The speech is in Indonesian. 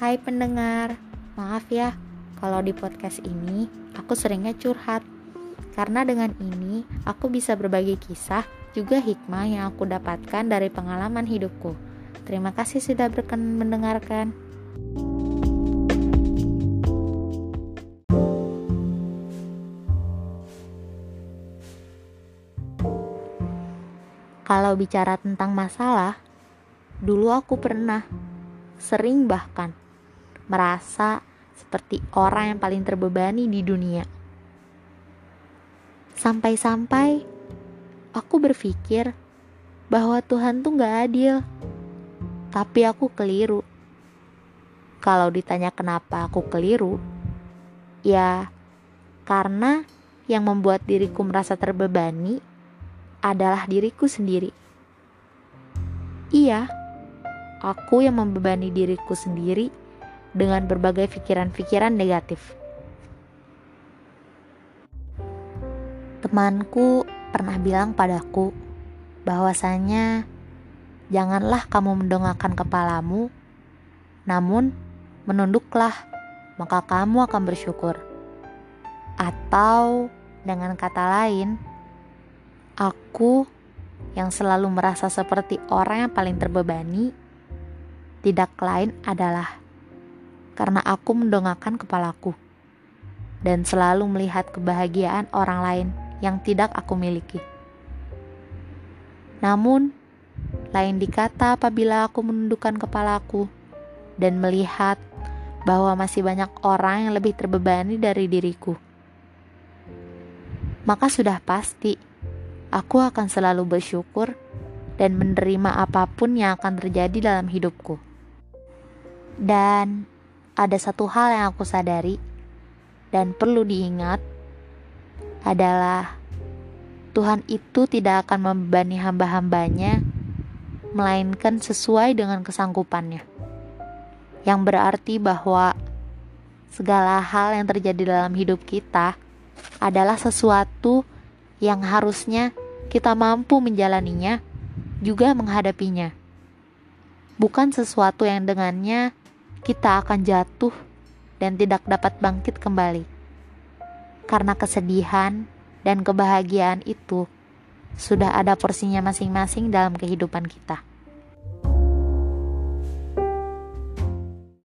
Hai pendengar, maaf ya kalau di podcast ini aku seringnya curhat. Karena dengan ini aku bisa berbagi kisah juga hikmah yang aku dapatkan dari pengalaman hidupku. Terima kasih sudah berkenan mendengarkan. Kalau bicara tentang masalah, dulu aku pernah, sering bahkan, merasa seperti orang yang paling terbebani di dunia. Sampai-sampai aku berpikir bahwa Tuhan tuh gak adil, tapi aku keliru. Kalau ditanya kenapa aku keliru, ya karena yang membuat diriku merasa terbebani adalah diriku sendiri. Iya, aku yang membebani diriku sendiri dengan berbagai pikiran-pikiran negatif. Temanku pernah bilang padaku bahwasanya janganlah kamu mendongakkan kepalamu, namun menunduklah, maka kamu akan bersyukur. Atau dengan kata lain, Aku yang selalu merasa seperti orang yang paling terbebani, tidak lain adalah karena aku mendongakkan kepalaku dan selalu melihat kebahagiaan orang lain yang tidak aku miliki. Namun, lain dikata apabila aku menundukkan kepalaku dan melihat bahwa masih banyak orang yang lebih terbebani dari diriku, maka sudah pasti aku akan selalu bersyukur dan menerima apa pun yang akan terjadi dalam hidupku. Dan ada satu hal yang aku sadari dan perlu diingat adalah Tuhan itu tidak akan membebani hamba-hambanya melainkan sesuai dengan kesanggupannya. Yang berarti bahwa segala hal yang terjadi dalam hidup kita adalah sesuatu yang harusnya kita mampu menjalaninya, juga menghadapinya. Bukan sesuatu yang dengannya kita akan jatuh dan tidak dapat bangkit kembali. Karena kesedihan dan kebahagiaan itu sudah ada porsinya masing-masing dalam kehidupan kita.